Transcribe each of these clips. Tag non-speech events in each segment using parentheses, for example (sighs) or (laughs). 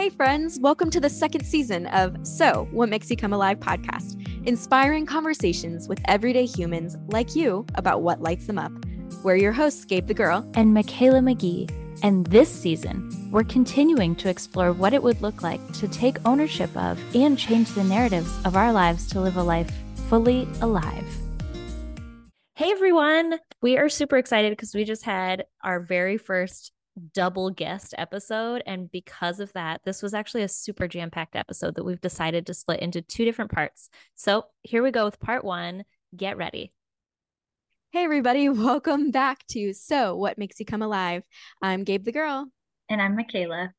Hey, friends, welcome to the second season of So What Makes You Come Alive podcast, inspiring conversations with everyday humans like you about what lights them up. We're your hosts, Gabe the Girl and Michaela McGee. And this season, we're continuing to explore what it would look like to take ownership of and change the narratives of our lives to live a life fully alive. Hey everyone, we are super excited because we just had our very first double guest episode. And because of that, this was actually a super jam packed episode that we've decided to split into two different parts. So here we go with part one. Get ready. Hey, everybody, (laughs) welcome back to So What Makes You Come Alive. I'm Gabe the Girl. And I'm Michaela.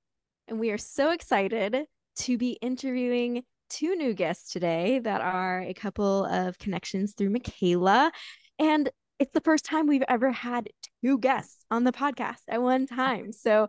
And we are so excited to be interviewing two new guests today that are a couple of connections through Michaela. And it's the first time we've ever had two guests on the podcast at one time. (laughs) So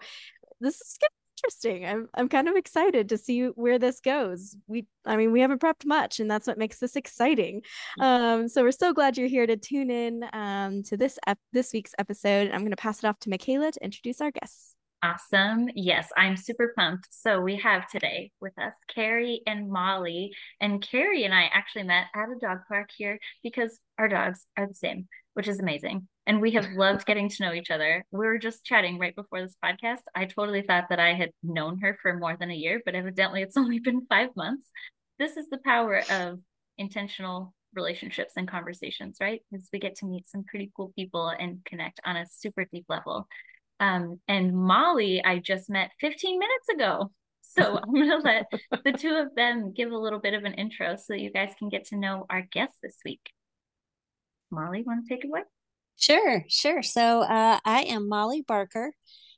this is interesting. I'm I'm kind of excited to see where this goes. We I mean we haven't prepped much and that's what makes this exciting. Mm. Um so we're so glad you're here to tune in um to this ep- this week's episode. I'm going to pass it off to Michaela to introduce our guests. Awesome. Yes, I'm super pumped. So we have today with us Carrie and Molly. And Carrie and I actually met at a dog park here because our dogs are the same which is amazing. And we have loved getting to know each other. We were just chatting right before this podcast. I totally thought that I had known her for more than a year, but evidently it's (laughs) only been five months. This is the power of intentional relationships and conversations, right? Because we get to meet some pretty cool people and connect on a super deep level. Um, and Molly, I just met 15 minutes ago. So I'm going to let the (laughs) two of them give a little bit of an intro so that you guys can get to know our guest this week. Molly, want to take it away? Sure, sure. So uh, I am Molly Barker.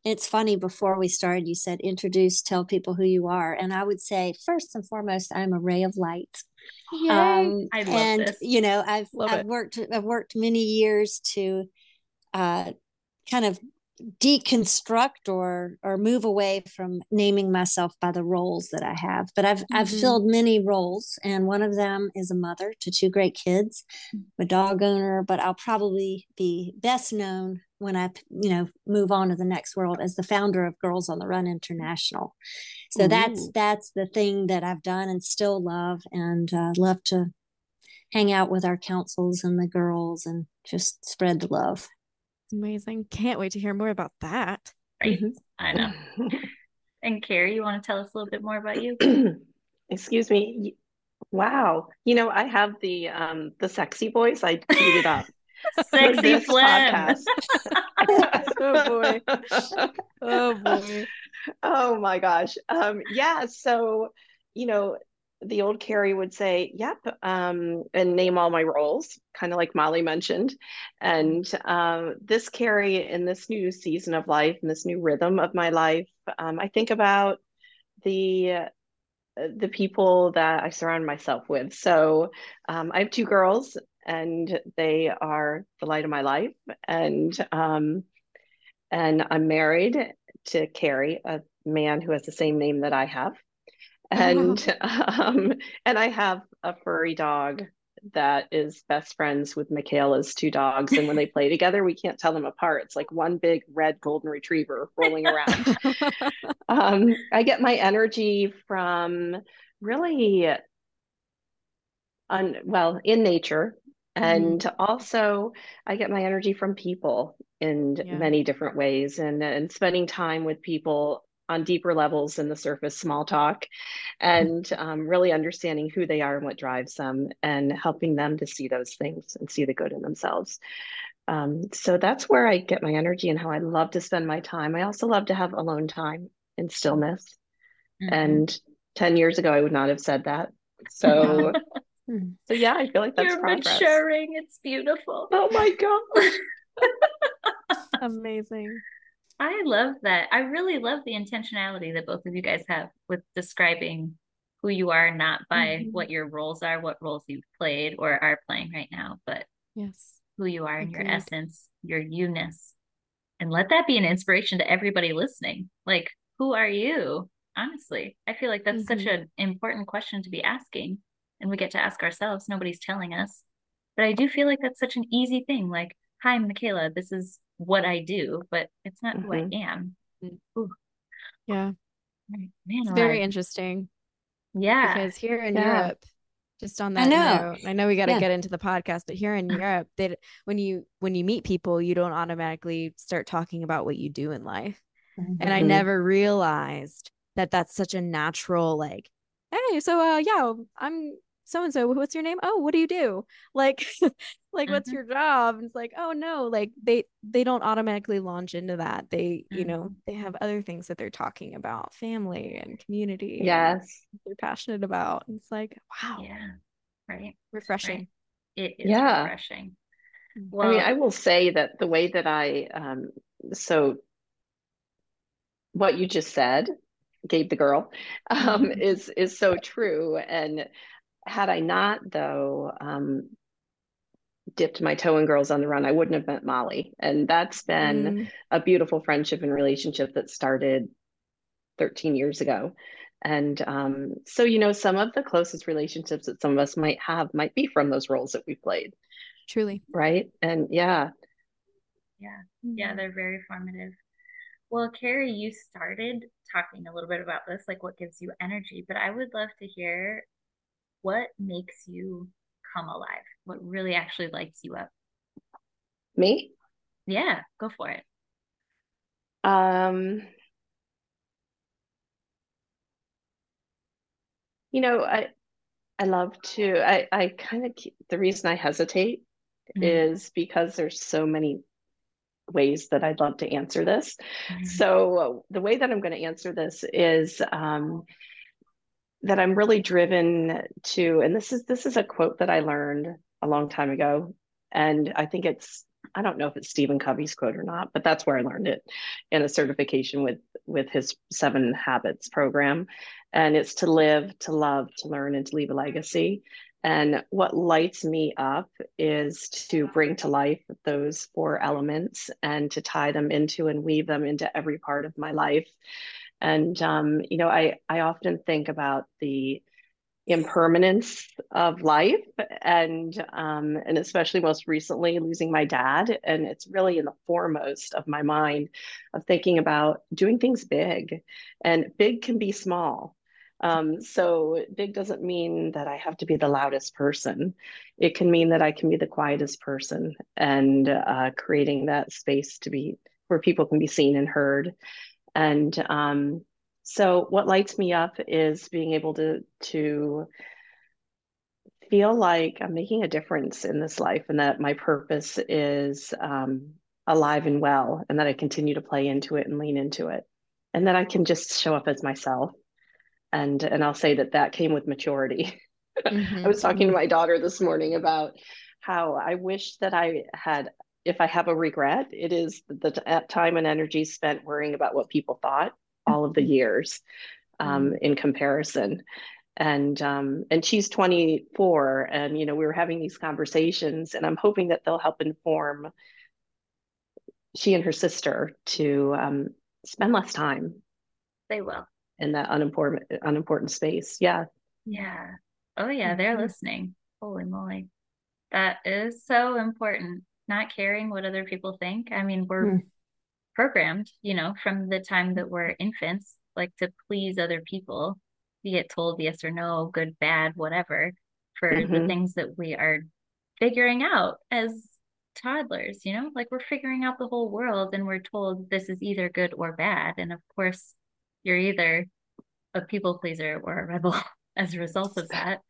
It's funny, before we started, you said introduce, tell people who you are. And I would say, first and foremost, I'm a ray of light. Yay. Um, I love and this. you know, I've love I've it. worked I've worked many years to uh, kind of deconstruct or or move away from naming myself by the roles that I have. But I've mm-hmm. I've filled many roles, and one of them is a mother to two great kids, mm-hmm. a dog owner. But I'll probably be best known when I you know move on to the next world as the founder of Girls on the Run International. So Ooh. that's that's the thing that I've done and still love, and uh, love to hang out with our councils and the girls and just spread the love. Amazing. Can't wait to hear more about that. Right. Mm-hmm. I know. (laughs) and Carrie, you want to tell us a little bit more about you? (clears throat) Excuse me. Wow. You know, I have the um the sexy voice. I queued it up. (laughs) sexy phlegm. (laughs) oh boy. Oh boy. Oh my gosh. Um yeah, so you know, the old Carrie would say, "Yep," um, and name all my roles, kind of like Molly mentioned. And um, this Carrie in this new season of life, and this new rhythm of my life, um, I think about the the people that I surround myself with. So um, I have two girls, and they are the light of my life. And um, and I'm married to Carrie, a man who has the same name that I have and (laughs) um, and I have a furry dog that is best friends with Michaela's two dogs, and when they play together, we can't tell them apart. It's like one big red golden retriever rolling around. (laughs) um, I get my energy from really, un- well, in nature, and mm. also I get my energy from people in yeah. many different ways, and and spending time with people on deeper levels than the surface small talk and um, really understanding who they are and what drives them and helping them to see those things and see the good in themselves. Um, so that's where i get my energy and how i love to spend my time. I also love to have alone time in stillness. Mm-hmm. and 10 years ago i would not have said that. So (laughs) (laughs) so yeah i feel like that's You're progress. maturing. It's beautiful. Oh my god. (laughs) Amazing I love that. I really love the intentionality that both of you guys have with describing who you are, not by mm-hmm. what your roles are, what roles you've played or are playing right now, but yes, who you are in your essence, your you-ness. And let that be an inspiration to everybody listening. Like, who are you? Honestly, I feel like that's mm-hmm. such an important question to be asking. And we get to ask ourselves, nobody's telling us. But I do feel like that's such an easy thing. Like, hi, I'm Michaela, this is what I do, but it's not mm-hmm. who I mm-hmm. am. Ooh. Yeah. Man it's very interesting Yeah. because here in Yeah. Europe, just on I that know. note, I know we got to Yeah. get into the podcast, but here in (laughs) Europe, that when you when you meet people, you don't automatically start talking about what you do in life. And I Mhm. never realized that that's such a natural like, hey, so uh yeah, I'm so and so. What's your name? Oh, what do you do? Like (laughs) like what's Mhm. your job? And it's like, oh no, like they they don't automatically launch into that. They, you know, they have other things that they're talking about, family and community. and Yes. they're passionate about. And it's like, wow, Yeah. Right. refreshing. Right. It is Yeah. refreshing. Mm. Well, I mean, I will say that the way that I, um, so what you just said, gave the girl, um, Mhm. is is so true. And had I not, though, um, dipped my toe in Girls on the Run, I wouldn't have met Molly. And that's been Mm, a beautiful friendship and relationship that started 13 years ago. And um, so, you know, some of the closest relationships that some of us might have might be from those roles that we played, truly. right? And yeah, yeah. Yeah, they're very formative. Well, Carrie, you started talking a little bit about this, like what gives you energy, but I would love to hear what makes you come alive, what really actually lights you up. me. Yeah, go for it. Um, you know, I I love to I I kind of keep the reason I hesitate Mm. is because there's so many ways that I'd love to answer this. Mhm. So uh, the way that I'm going to answer this is um, that I'm really driven to, and this is this is a quote that I learned a long time ago, and I think it's I don't know if it's Stephen Covey's quote or not, but that's where I learned it in a certification with with his Seven Habits program, and it's to live, to love, to learn, and to leave a legacy. And what lights me up is to bring to life those four elements and to tie them into and weave them into every part of my life. And um, you know, I I often think about the impermanence of life and um, and especially most recently losing my dad and it's really in the foremost of my mind of thinking about doing things big and big can be small um, so big doesn't mean that I have to be the loudest person. It can mean that I can be the quietest person and uh, creating that space to be where people can be seen and heard. And um, so what lights me up is being able to to feel like I'm making a difference in this life and that my purpose is um, alive and well and that I continue to play into it and lean into it and that I can just show up as myself and and I'll say that that came with maturity. (laughs) Mhm, I was talking to mhm. my daughter this morning about how I wish that I had if I have a regret, it is the time and energy spent worrying about what people thought all of the years um, Mm. in comparison. And um, and she's 24, and you know we were having these conversations, and I'm hoping that they'll help inform she and her sister to um, spend less time They will. in that unimportant unimportant space. Yeah, Yeah. Oh, yeah, they're Mhm. listening. Holy moly. That is so important. Not caring what other people think. I mean, we're Hmm. programmed, you know, from the time that we're infants, like to please other people. We get told yes or no, good, bad, whatever, for the Mhm. things that we are figuring out as toddlers, you know, like we're figuring out the whole world and we're told this is either good or bad. And of course, you're either a people pleaser or a rebel (laughs) as a result of that.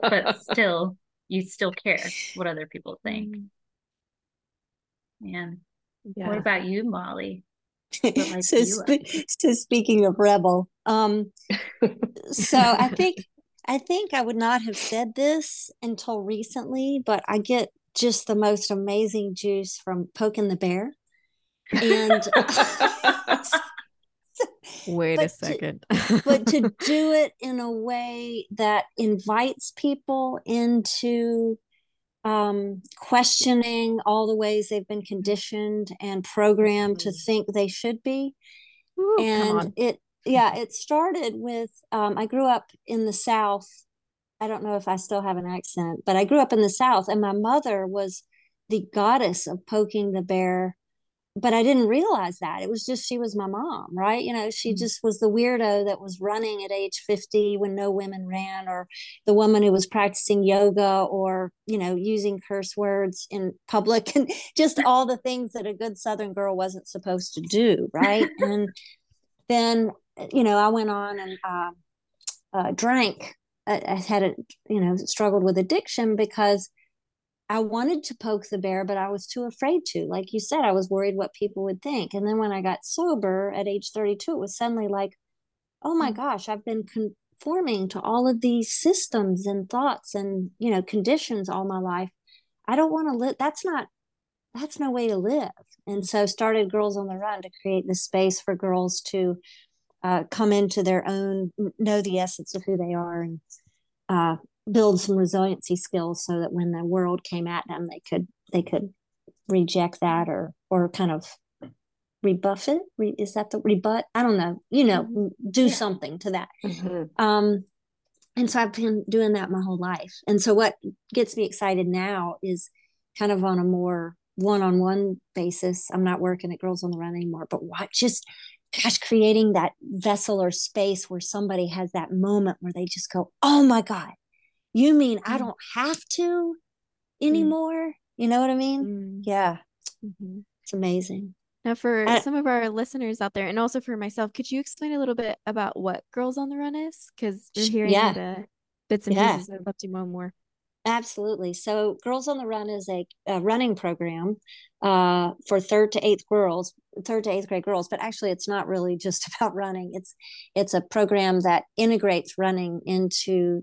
But (laughs) still, you still care what other people think. Man, what about you, Molly? What (laughs) lights so, you up? so speaking of rebel, um, (laughs) so I think I think I would not have said this until recently, but I get just the most amazing juice from poking the bear. And (laughs) Wait a But to- second. but to do it in a way that invites people into um, questioning all the ways they've been conditioned and programmed to Mhm. think they should be. Ooh, and it yeah it started with um, i grew up in the south i don't know if i still have an accent but i grew up in the south and my mother was the goddess of poking the bear but I didn't realize that. It was just she was my mom, right? You know, she mm-hmm. just was the weirdo that was running at age 50 when no women ran, or the woman who was practicing yoga or, you know, using curse words in public (laughs) and just all the things that a good Southern girl wasn't supposed to do, right? (laughs) and then, you know, I went on and uh, uh, drank. I, I had a, you know, struggled with addiction because I wanted to poke the bear, but I was too afraid to. Like you said, I was worried what people would think. And then when I got sober at age 32, it was suddenly like, oh my mm. gosh, I've been conforming to all of these systems and thoughts and, you know, conditions all my life. I don't want to live. That's not, that's no way to live. And so started Girls on the Run to create the space for girls to uh, come into their own, know the essence of who they are and uh, build some resiliency skills so that when the world came at them they could they could reject that or or kind of rebuff it Re, is that the rebut i don't know you know mm-hmm. do yeah. something to that mm-hmm. um and so i've been doing that my whole life and so what gets me excited now is kind of on a more one-on-one basis i'm not working at girls on the run anymore but what just gosh creating that vessel or space where somebody has that moment where they just go oh my god you mean mm-hmm. I don't have to mm. anymore? Mm. You know what I mean? Mm. Yeah. Mm-hmm. It's amazing. Now, for I, some of our listeners out there, and also for myself, could you explain a little bit about what Girls on the Run is? Because we're hearing yeah. the bits and yeah. pieces. I'd love to know more. Absolutely. So, Girls on the Run is a, a running program uh, for third to eighth girls, third to eighth grade girls. But actually, it's not really just (laughs) about running. It's it's a program that integrates running into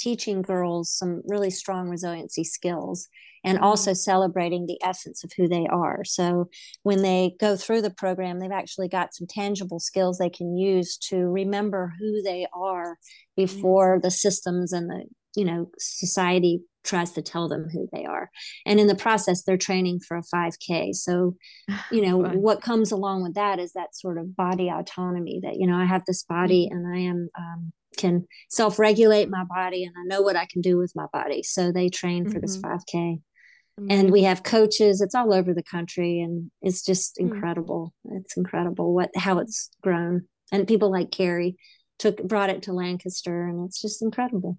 teaching girls some really strong resiliency skills and mm-hmm. also celebrating the essence of who they are. So when they go through the program, they've actually got some tangible skills they can use to remember who they are before the systems and the you know society tries to tell them who they are and in the process they're training for a 5k so (sighs) you know what comes along with that is that sort of body autonomy that you know i have this body mm-hmm. and i am um, can self regulate my body and I know what I can do with my body. So they train for mm-hmm. this 5K. Mm-hmm. And we have coaches, it's all over the country and it's just mm. incredible. Mm-hmm. It's incredible what how it's grown. And people like Carrie took brought it to Lancaster and it's just incredible.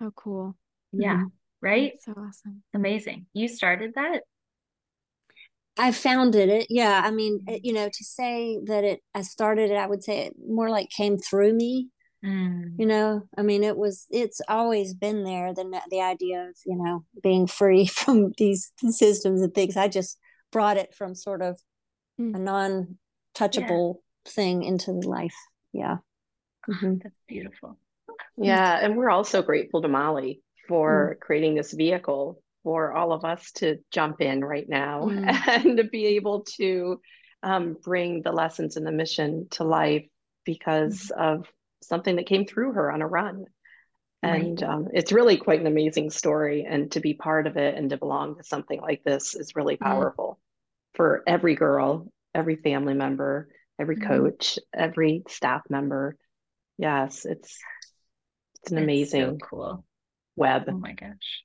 Oh cool. Yeah. Mm-hmm. Right? That's so awesome. Amazing. You started that? I founded it. Yeah. I mean, it, you know, to say that it, I started it, I would say it more like came through me. Mm. You know, I mean, it was, it's always been there. The, the idea of, you know, being free (laughs) from these systems and things. I just brought it from sort of mm. a non touchable yeah. thing into the life. Yeah. Mm-hmm. That's beautiful. Yeah. And we're also grateful to Molly for mm. creating this vehicle for all of us to jump in right now mm. (laughs) and to be able to um, bring the lessons and the mission to life because mm. of something that came through her on a run. And right. um, it's really quite an amazing story. And to be part of it and to belong to something like this is really powerful mm. for every girl, every family member, every mm-hmm. coach, every staff member. Yes, it's it's an it's amazing so cool web. Oh my gosh.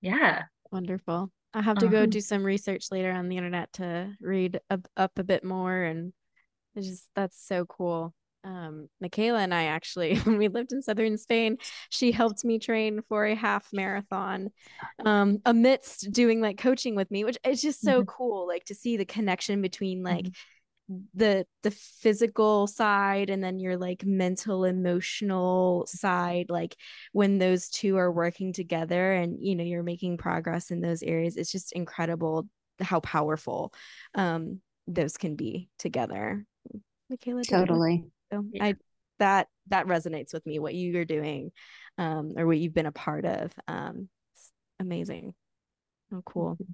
Yeah. Wonderful. I have to uh-huh. go do some research later on the internet to read up, up a bit more and it's just that's so cool. Um, Michaela and I actually, when (laughs) we lived in southern Spain, she helped me train for a half marathon um, amidst doing like coaching with me, which is just so mm-hmm. cool, like to see the connection between like mm-hmm the the physical side and then your like mental emotional side like when those two are working together and you know you're making progress in those areas it's just incredible how powerful um those can be together michaela totally so yeah. i that that resonates with me what you're doing um or what you've been a part of um it's amazing oh cool mm-hmm.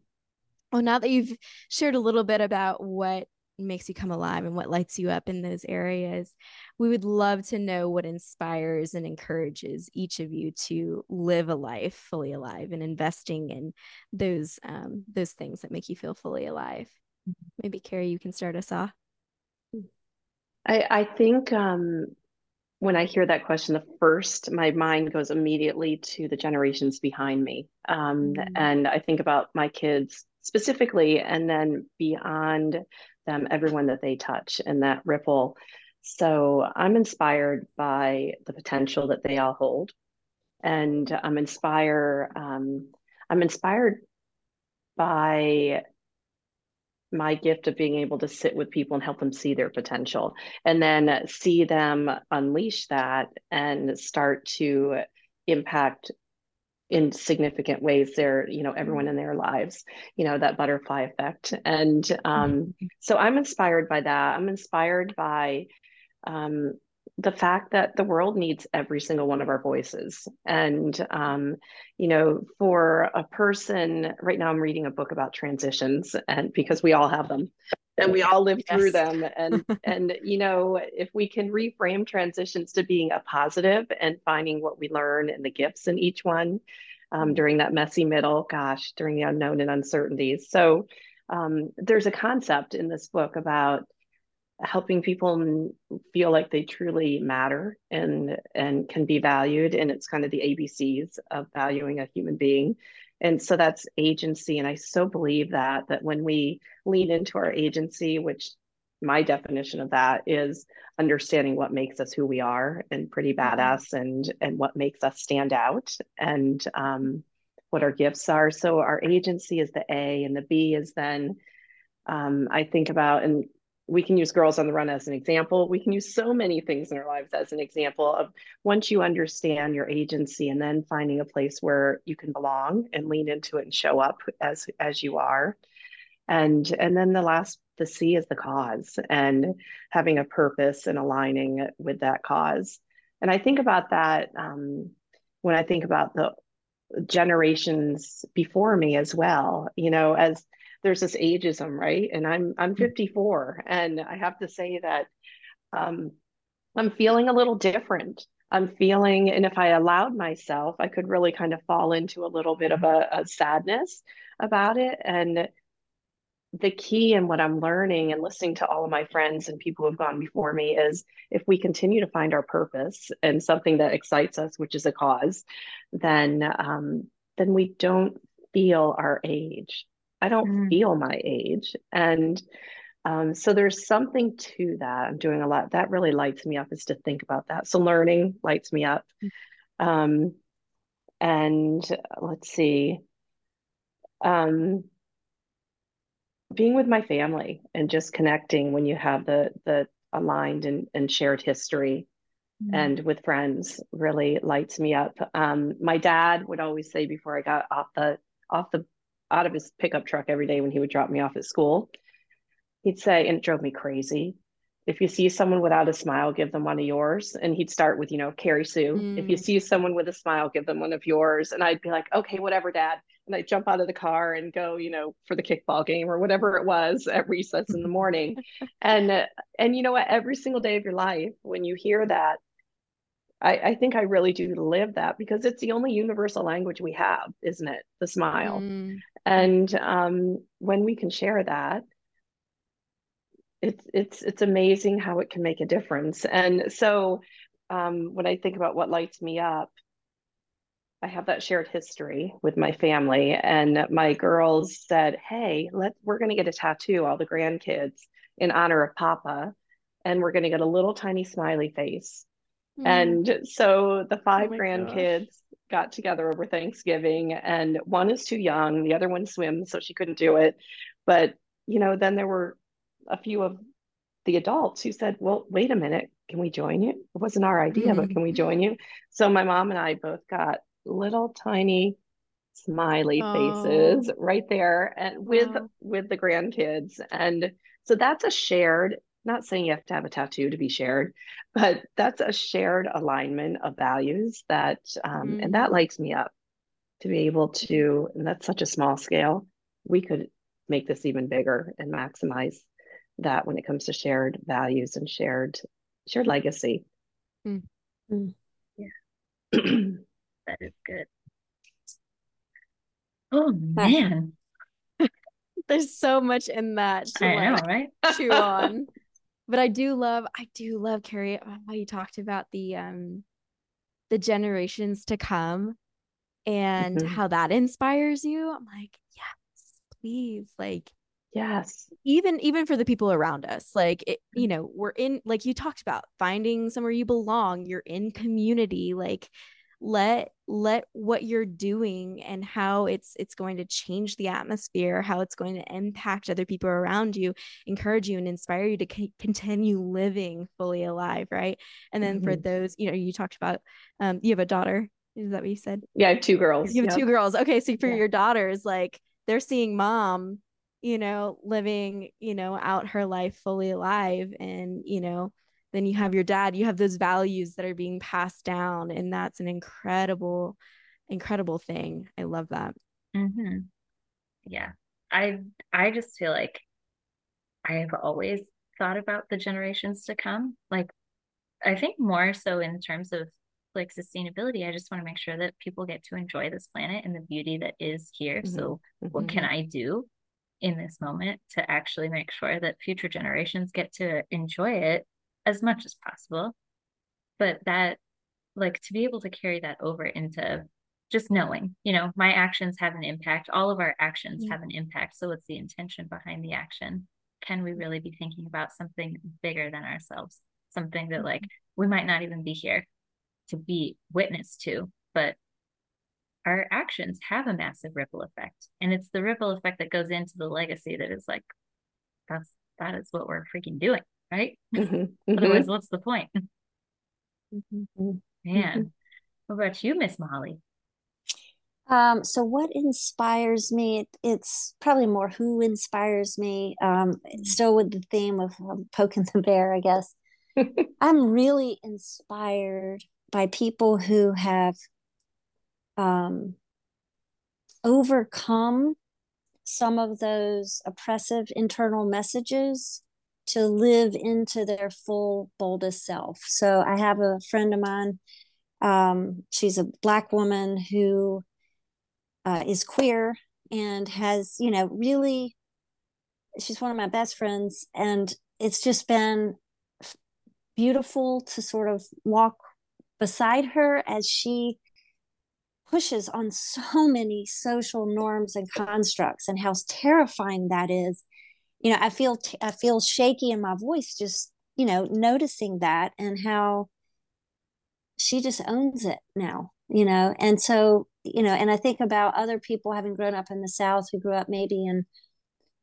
well now that you've shared a little bit about what makes you come alive and what lights you up in those areas. We would love to know what inspires and encourages each of you to live a life fully alive and investing in those um, those things that make you feel fully alive. Maybe Carrie, you can start us off. I, I think um, when I hear that question, the first my mind goes immediately to the generations behind me, um, mm-hmm. and I think about my kids specifically, and then beyond them, everyone that they touch and that ripple. So I'm inspired by the potential that they all hold. And I'm inspired, um, I'm inspired by my gift of being able to sit with people and help them see their potential and then see them unleash that and start to impact in significant ways their you know everyone in their lives you know that butterfly effect and um, mm-hmm. so i'm inspired by that i'm inspired by um, the fact that the world needs every single one of our voices. And, um, you know, for a person, right now I'm reading a book about transitions, and because we all have them and we all live yes. through them. And, (laughs) and, you know, if we can reframe transitions to being a positive and finding what we learn and the gifts in each one um, during that messy middle, gosh, during the unknown and uncertainties. So, um, there's a concept in this book about helping people feel like they truly matter and and can be valued and it's kind of the abcs of valuing a human being and so that's agency and i so believe that that when we lean into our agency which my definition of that is understanding what makes us who we are and pretty mm-hmm. badass and and what makes us stand out and um, what our gifts are so our agency is the a and the b is then um, i think about and we can use girls on the run as an example. We can use so many things in our lives as an example of once you understand your agency and then finding a place where you can belong and lean into it and show up as as you are. And and then the last the c is the cause and having a purpose and aligning with that cause. And i think about that um, when i think about the generations before me as well you know as there's this ageism, right? And I'm I'm mm. 54, and I have to say that um, I'm feeling a little different. I'm feeling, and if I allowed myself, I could really kind of fall into a little bit of a, a sadness about it. And the key in what I'm learning and listening to all of my friends and people who have gone before me is if we continue to find our purpose and something that excites us, which is a cause, then um, then we don't feel our age. I don't mm. feel my age. And um, so there's something to that. I'm doing a lot. That really lights me up is to think about that. So learning lights me up. Mm. Um, and let's see. Um, being with my family and just connecting when you have the the aligned and, and shared history mm. and with friends really lights me up. Um, my dad would always say before I got off the off the out of his pickup truck every day when he would drop me off at school. He'd say, and it drove me crazy. If you see someone without a smile, give them one of yours. And he'd start with, you know, Carrie Sue. Mm. If you mm. see someone with a smile, give them one of yours. And I'd be like, okay, whatever, dad. And I'd jump out of the car and go, you know, for the kickball game or whatever it was at recess in the (laughs) morning. and, and you know what? Every single day of your life, when you hear that, I, I, think I really do live that because it's the only universal language we have, isn't it? The smile. Mm. And um, when we can share that, it's it's it's amazing how it can make a difference. And so um, when I think about what lights me up, I have that shared history with my family, and my girls said, "Hey, let we're going to get a tattoo, all the grandkids, in honor of Papa, and we're going to get a little tiny smiley face." Mm. And so the five oh grandkids gosh. got together over Thanksgiving, and one is too young, the other one swims, so she couldn't do it. But, you know, then there were a few of the adults who said, Well, wait a minute, can we join you? It wasn't our idea, mm. but can we join you? So my mom and I both got little tiny smiley oh. faces right there and with wow. with the grandkids and so that's a shared not saying you have to have a tattoo to be shared, but that's a shared alignment of values that, um, mm and that lights me up to be able to, and that's such a small scale. We could make this even bigger and maximize that when it comes to shared values and shared shared legacy. Mm. Yeah, (clears throat) that is good. Oh man, (laughs) there's so much in that to I like know, right? chew on (laughs) but I do love, I do love Carrie how you talked about the um the generations to come and mm-hmm. how that inspires you. I'm like, yes, please like yes even even for the people around us like it, you know we're in like you talked about finding somewhere you belong you're in community like let let what you're doing and how it's it's going to change the atmosphere how it's going to impact other people around you encourage you and inspire you to c- continue living fully alive right and then mm-hmm. for those you know you talked about um you have a daughter is that what you said yeah I have two girls you have yep. two girls okay so for yeah. your daughters like they're seeing mom you know living you know out her life fully alive and you know then you have your dad you have those values that are being passed down and that's an incredible incredible thing i love that mm-hmm. yeah i i just feel like i have always thought about the generations to come like i think more so in terms of like sustainability i just want to make sure that people get to enjoy this planet and the beauty that is here mm-hmm. so what mm-hmm. can i do in this moment to actually make sure that future generations get to enjoy it as much as possible. But that, like, to be able to carry that over into just knowing, you know, my actions have an impact. All of our actions yeah. have an impact. So, what's the intention behind the action? Can we really be thinking about something bigger than ourselves? Something that, like, mm-hmm. we might not even be here to be witness to, but our actions have a massive ripple effect. And it's the ripple effect that goes into the legacy that is like, that's that is what we're freaking doing right? Mm-hmm. (laughs) Otherwise, mm-hmm. what's the point? Mm-hmm. Man, what about you, Miss Molly? Um, so what inspires me? It, it's probably more who inspires me. Um, mm. still with the theme of um, poking the bear, I guess. (laughs) I'm really inspired by people who have um, overcome some of those oppressive internal messages to live into their full boldest self. So I have a friend of mine. Um, she's a black woman who uh, is queer and has, you know, really. She's one of my best friends, and it's just been beautiful to sort of walk beside her as she pushes on so many social norms and constructs and how terrifying that is you know i feel t- I feel shaky in my voice just you know noticing that and how she just owns it now you know? And so you know and i think about other people having grown up in the south who grew up maybe in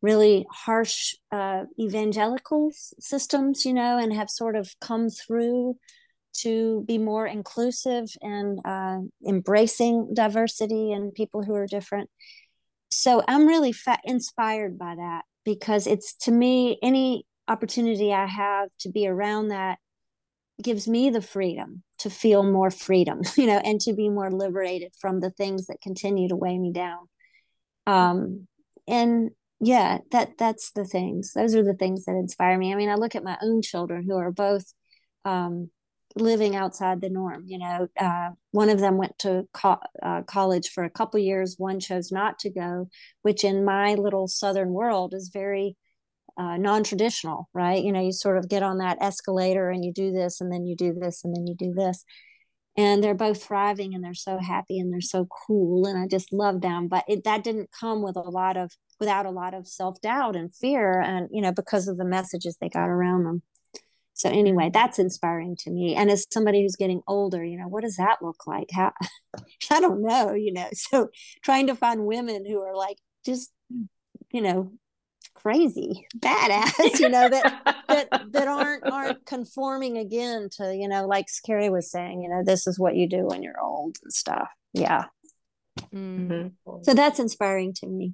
really harsh uh, evangelical systems you know and have sort of come through to be more inclusive and uh, embracing diversity and people who are different. So i'm really fa- inspired by that because it's to me any opportunity I have to be around that gives me the freedom to feel more freedom, (laughs) you know, and to be more liberated from the things that continue to weigh me down. Um, and yeah, that that's the things. Those are the things that inspire me. I mean, I look at my own children who are both um, living outside the norm. You know, uh, one of them went to co- uh, college for a couple years. One chose not to go, which in my little southern world is very uh, non-traditional, right? You know, you sort of get on that escalator and you do this, and then you do this, and then you do this. And they're both thriving, and they're so happy, and they're so cool, and I just love them. But it, that didn't come with a lot of without a lot of self doubt and fear, and you know, because of the messages they got around them so anyway that's inspiring to me. And as somebody who's getting older you know what does that look like? How (laughs) i don't know you know. So trying to find women who are like just you know crazy (laughs) badass you know that that that aren't aren't conforming again to you know like Carrie was saying you know this is what you do when you're old and stuff. Yeah. Mm-hmm. so that's inspiring to me.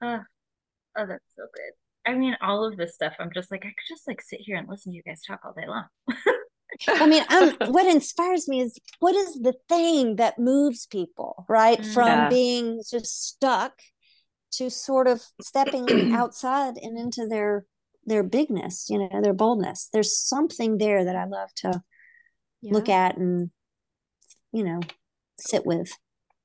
Uh, oh that's so good I mean, all of this stuff, I'm just like, I could just like sit here and listen to you guys talk all day long. I mean, um, (laughs) what inspires me is what is the thing that moves people, right? Mm. From yeah. being just stuck to sort of stepping (clears throat) outside and into their their bigness, you know, their boldness. There's something there that I love to yeah. look at and you know, sit with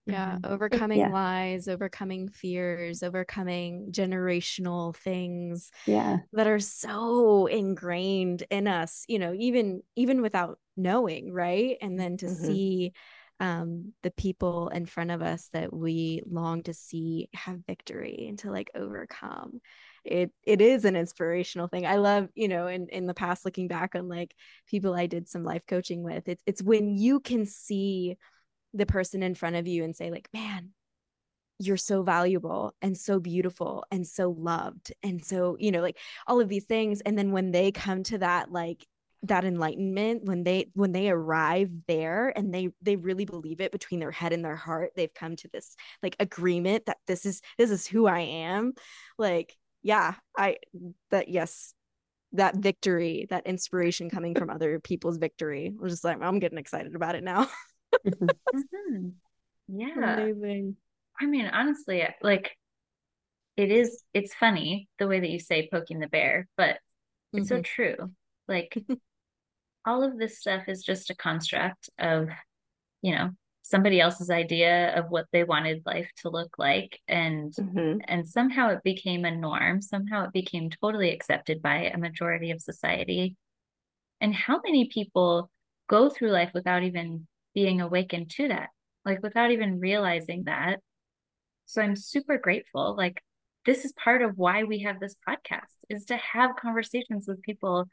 yeah mm-hmm. overcoming yeah. lies overcoming fears overcoming generational things yeah that are so ingrained in us you know even even without knowing right and then to mm-hmm. see um, the people in front of us that we long to see have victory and to like overcome it it is an inspirational thing. I love, you know, in in the past looking back on like people I did some life coaching with. It's it's when you can see the person in front of you and say like, "Man, you're so valuable and so beautiful and so loved." And so, you know, like all of these things and then when they come to that like that enlightenment when they when they arrive there and they they really believe it between their head and their heart they've come to this like agreement that this is this is who i am like yeah, I that yes, that victory, that inspiration coming from other people's victory. I'm just like, I'm getting excited about it now. (laughs) (laughs) mm-hmm. Yeah. Amazing. I mean, honestly, like it is it's funny the way that you say poking the bear, but it's mm-hmm. so true. Like (laughs) all of this stuff is just a construct of, you know, somebody else's idea of what they wanted life to look like and mm-hmm. and somehow it became a norm somehow it became totally accepted by a majority of society and how many people go through life without even being awakened to that like without even realizing that. So i'm super grateful like this is part of why we have this podcast is to have conversations with people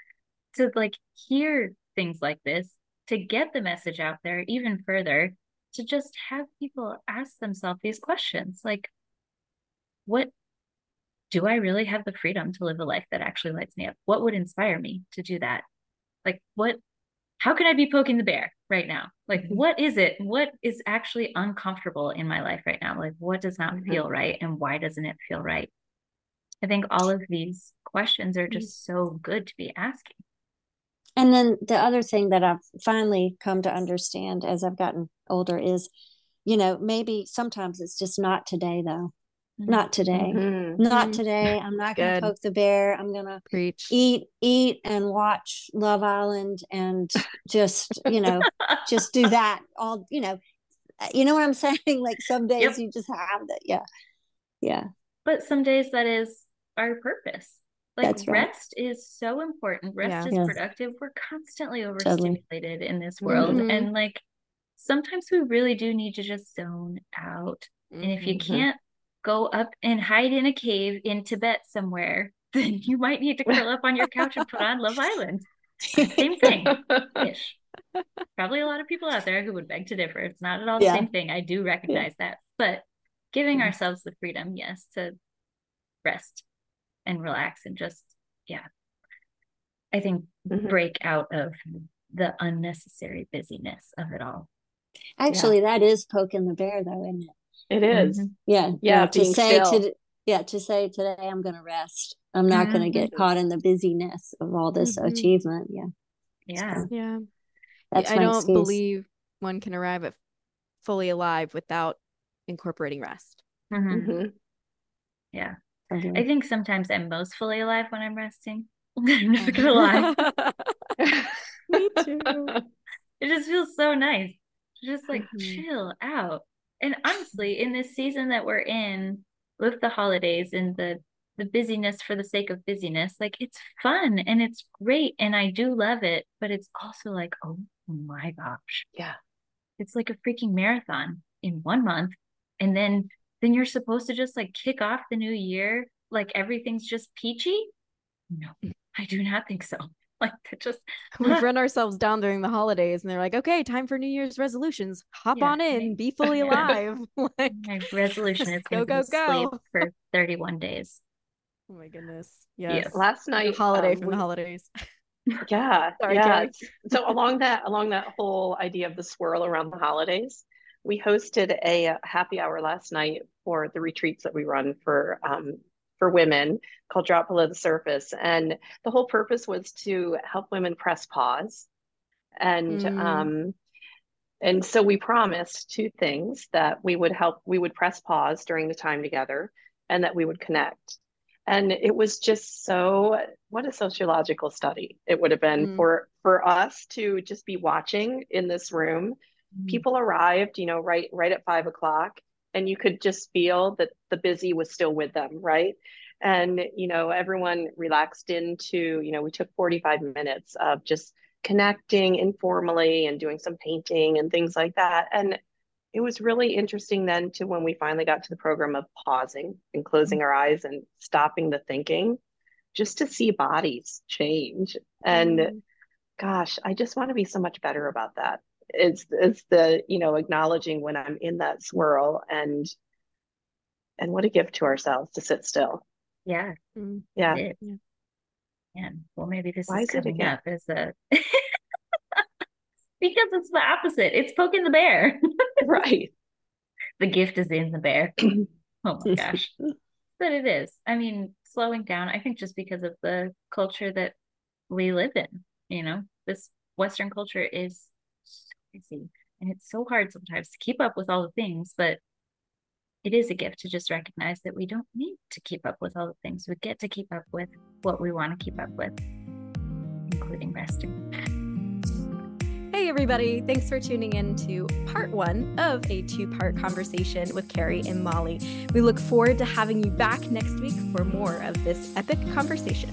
to like hear things like this to get the message out there even further to just have people ask themselves these questions like what do i really have the freedom to live a life that actually lights me up? What would inspire me to do that? Like what how can i be poking the bear right now like mm-hmm. what is it what is actually uncomfortable in my life right now like what does not mm-hmm. feel right and why doesn't it feel right i think all of these questions are just so good to be asking and then the other thing that I've finally come to understand as I've gotten older is, you know, maybe sometimes it's just not today though. Mm-hmm. Not today. Mm-hmm. Not mm-hmm. today. I'm not going to poke the bear. I'm going to preach, eat, eat, and watch Love Island, and just you know, just do that all. You know, you know what I'm (laughs) saying? Like some days yep. you just have that. Yeah, yeah. But some days that is our purpose. Like rest is so important. Rest yeah. is yes. productive. We're constantly overstimulated totally. in this world. Mm-hmm. And like sometimes we really do need to just zone out. And if you mm-hmm. can't go up and hide in a cave in Tibet somewhere, (laughs) then you might need to curl up on your couch and put on Love Island. Same thing. Ish. Probably a lot of people out there who would beg to differ. It's not at all the yeah. same thing. I do recognize yeah. that. But giving mm-hmm. ourselves the freedom, yes, to rest and relax and just yeah i think mm-hmm. break out of the unnecessary busyness of it all actually yeah. that is poking the bear though isn't it it is. Mm-hmm. yeah yeah to say still. to yeah to say today i'm going to rest i'm not mm-hmm. going to get caught in the busyness of all this mm-hmm. achievement yeah yeah so, yeah that's i don't excuse. believe one can arrive at fully alive without incorporating rest mm-hmm. Mm-hmm. yeah Mm-hmm. I think sometimes I'm most fully alive when I'm resting. (laughs) I'm not gonna lie. (laughs) (laughs) Me too. It just feels so nice just like mm-hmm. chill out. And honestly, in this season that we're in with the holidays and the the busyness for the sake of busyness, like it's fun and it's great and I do love it, but it's also like, oh my gosh. Yeah. It's like a freaking marathon in one month. And then then you're supposed to just like kick off the new year like everything's just peachy? No, I do not think so. (laughs) Like just (laughs) we've run (laughs) ourselves down during the holidays and they're like, okay, time for New Year's resolutions. Hop yeah. on in, be fully alive. like my resolution is go go go sleep for 31 days. Oh my goodness. Yes. yes. Last night holiday um, from we, the holidays. Yeah. Sorry, yeah. so along that along that whole idea of the swirl around the holidays, we hosted a happy hour last night for the retreats that we run for um, for women called Drop Below the Surface. And the whole purpose was to help women press pause. And mm. um, and so we promised two things that we would help, we would press pause during the time together and that we would connect. And it was just so what a sociological study it would have been mm. for for us to just be watching in this room. Mm. People arrived, you know, right right at five o'clock and you could just feel that the busy was still with them right and you know everyone relaxed into you know we took 45 minutes of just connecting informally and doing some painting and things like that. And it was really interesting then to when we finally got to the program of pausing and closing our eyes and stopping the thinking just to see bodies change. And mm. gosh, I just want to be so much better about that. It's it's the, you know, acknowledging when I'm in that swirl and and what a gift to ourselves to sit still. Yeah. Mm. Yeah. yeah. Well, maybe this Why is, is coming up as a (laughs) because it's the opposite. It's poking the bear. (laughs) right. The gift is in the bear. (clears throat) oh my gosh. (laughs) but it is. I mean, slowing down, I think just because of the culture that we live in, you know, this Western culture is so busy and it's so hard sometimes to keep up with all the things, but it is a gift to just recognize that we don't need to keep up with all the things. We get to keep up with what we want to keep up with, including resting. Hey, everybody. Thanks for tuning in to part one of a two part conversation with Carrie and Molly. We look forward to having you back next week for more of this epic conversation.